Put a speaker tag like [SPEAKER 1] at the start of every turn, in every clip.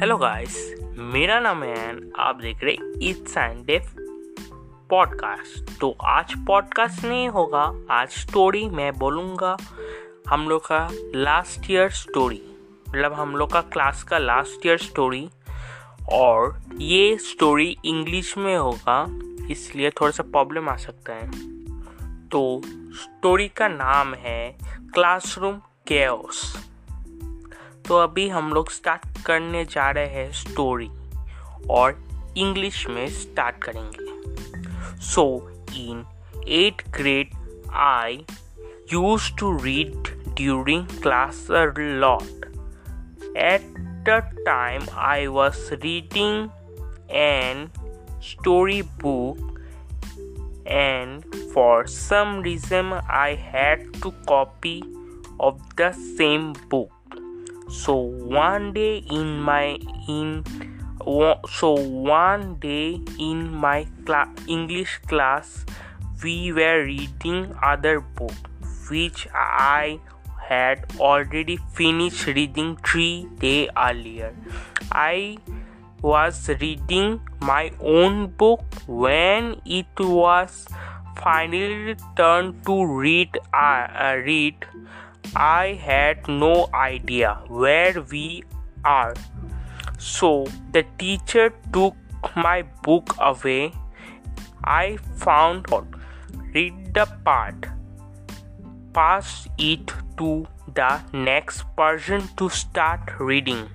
[SPEAKER 1] Hello guys मेरा नाम है आप देख रहे इट्स एंड डेफ पॉडकास्ट तो आज पॉडकास्ट नहीं होगा, आज स्टोरी मैं बोलूँगा हम लोग का लास्ट ईयर स्टोरी मतलब हम लोग का क्लास का लास्ट ईयर स्टोरी और ये स्टोरी इंग्लिश में होगा, इसलिए थोड़ा सा प्रॉब्लम आ सकता है. तो स्टोरी का नाम है क्लासरूम केओस तो अभी हम लोग स्टार्ट करने जा रहे हैं स्टोरी और इंग्लिश में स्टार्ट करेंगे। So in eight grade I used to read during class lot at the time I was reading an story book and for some reason, I had to copy of the same book. So one day in my in so one day in my cl- english class we were reading other book which i had already finished reading 3 day earlier. I was reading my own book when it was finally turned to read uh, uh, read I had no idea where we are. So the teacher took my book away. I found out, read the part, pass it to the next person to start reading.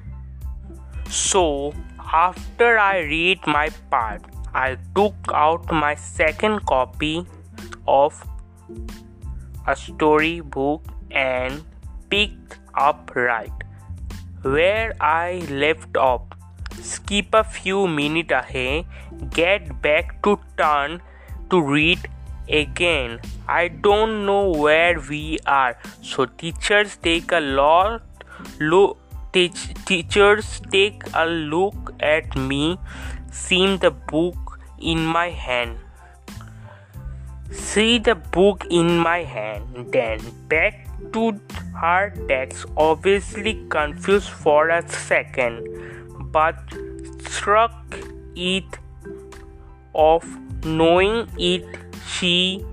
[SPEAKER 1] So after I read my part, I took out my second copy of a story book and picked up right where I left off. Skip a few minutes ahead, get back to turn to read again. I don't know where we are. So teachers take a lot look teach, teachers take a look at me, seeing the book in my hand. See the book in my hand, then back to her text, obviously confused for a second, but struck it of knowing it she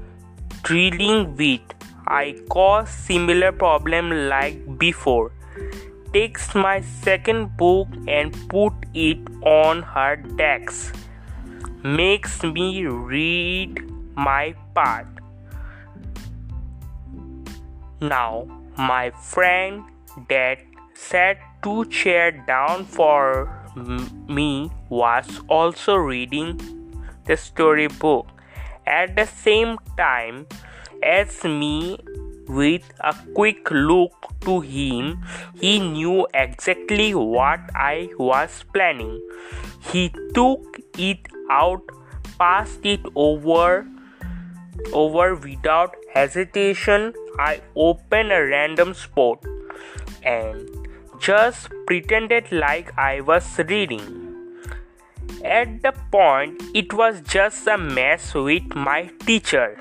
[SPEAKER 1] dealing with. I caused similar problem like before. Takes my second book and put it on her desk. Makes me read my part now, my friend that sat two chairs down for me was also reading the storybook. At the same time as me with a quick look to him he knew exactly what i was planning. He took it out passed it over over without hesitation I opened a random spot and just pretended like I was reading. At the point, it was just a mess with my teacher.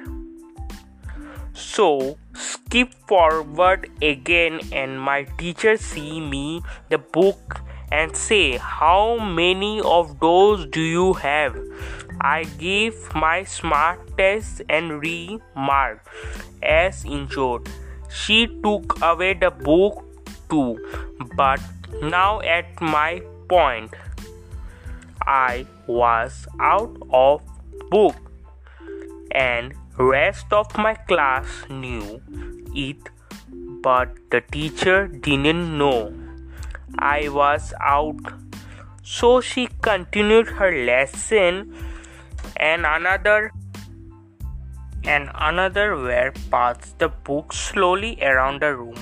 [SPEAKER 1] So, skip forward again, and my teacher see me the book and say, How many of those do you have? I gave my smart test and remarked, as injured. She took away the book too, but now at my point, I was out of book, and rest of my class knew it, but the teacher didn't know I was out. So she continued her lesson and another and another were passed the books slowly around the room,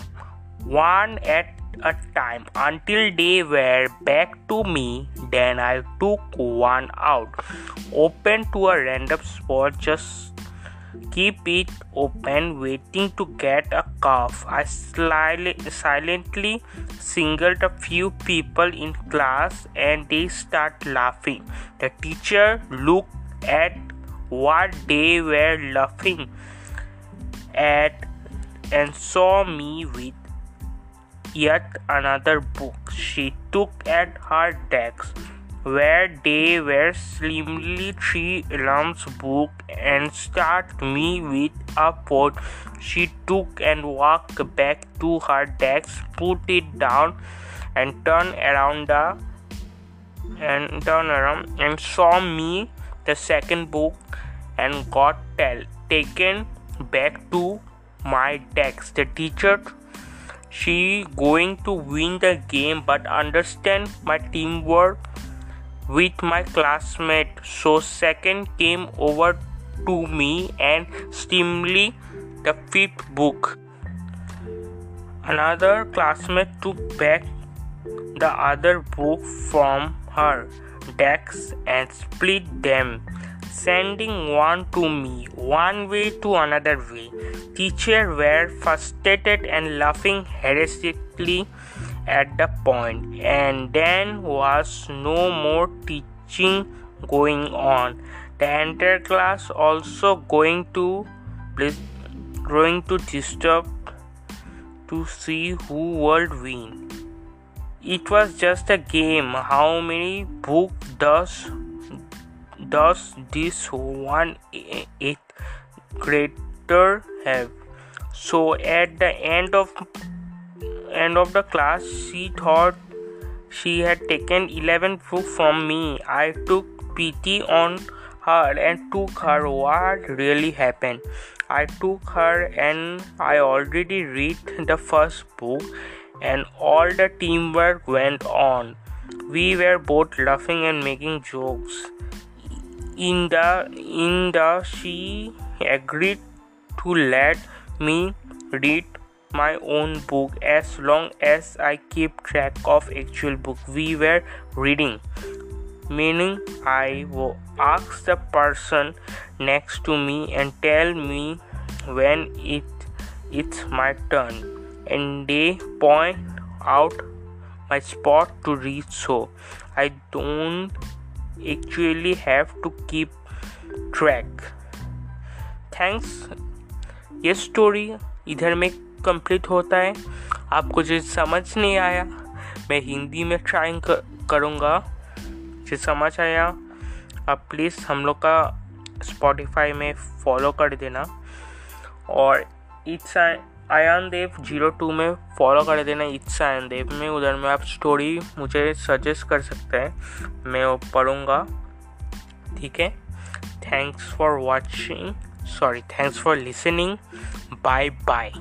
[SPEAKER 1] one at a time until they were back to me. Then I took one out, opened to a random spot, just keep it open, waiting to get a cough. I slyly, silently singled a few people in class and they start laughing. The teacher looked at what they were laughing at and saw me with yet another book. She took at her desk where they were slimly three alarms book and started me with a pot she took and walked back to her desk put it down and turned around the and turned around and saw me the second book and got tell, taken back to my desk the teacher she going to win the game but understand my teamwork with my classmate. So second came over to me and stimuli the fifth book. Another classmate took back the other book from her desk and split them sending one to me one way to another way. Teacher were frustrated and laughing heroically at the point. And then was no more teaching going on. The entire class also going to going to disturb to see who would win it was just a game how many book does does this one eighth grader have so at the end of end of the class, she thought she had taken 11 books from me. I took pity on her and took her what really happened. I took her and I already read the first book and all the teamwork went on. We were both laughing and making jokes. In the in the she agreed to let me read my own book as long as I keep track of actual book we were reading. Meaning I will ask the person next to me and tell me when it it's my turn and they point out my spot to read so I don't actually have to keep track. Thanks. ये story इधर में complete होता है आपको जो समझ नहीं आया मैं हिंदी में ट्राइंग कर, करूँगा जो समझ आया आप प्लीज़ हम लोग का स्पॉटिफाई में फॉलो कर देना और इट्स आयन देव ज़ीरो टू में फॉलो कर देना इट्स आयन देव में। उधर में आप स्टोरी मुझे सजेस्ट कर सकते हैं। मैं वो पढ़ूँगा। ठीक है? Thanks for watching sorry thanks for listening bye bye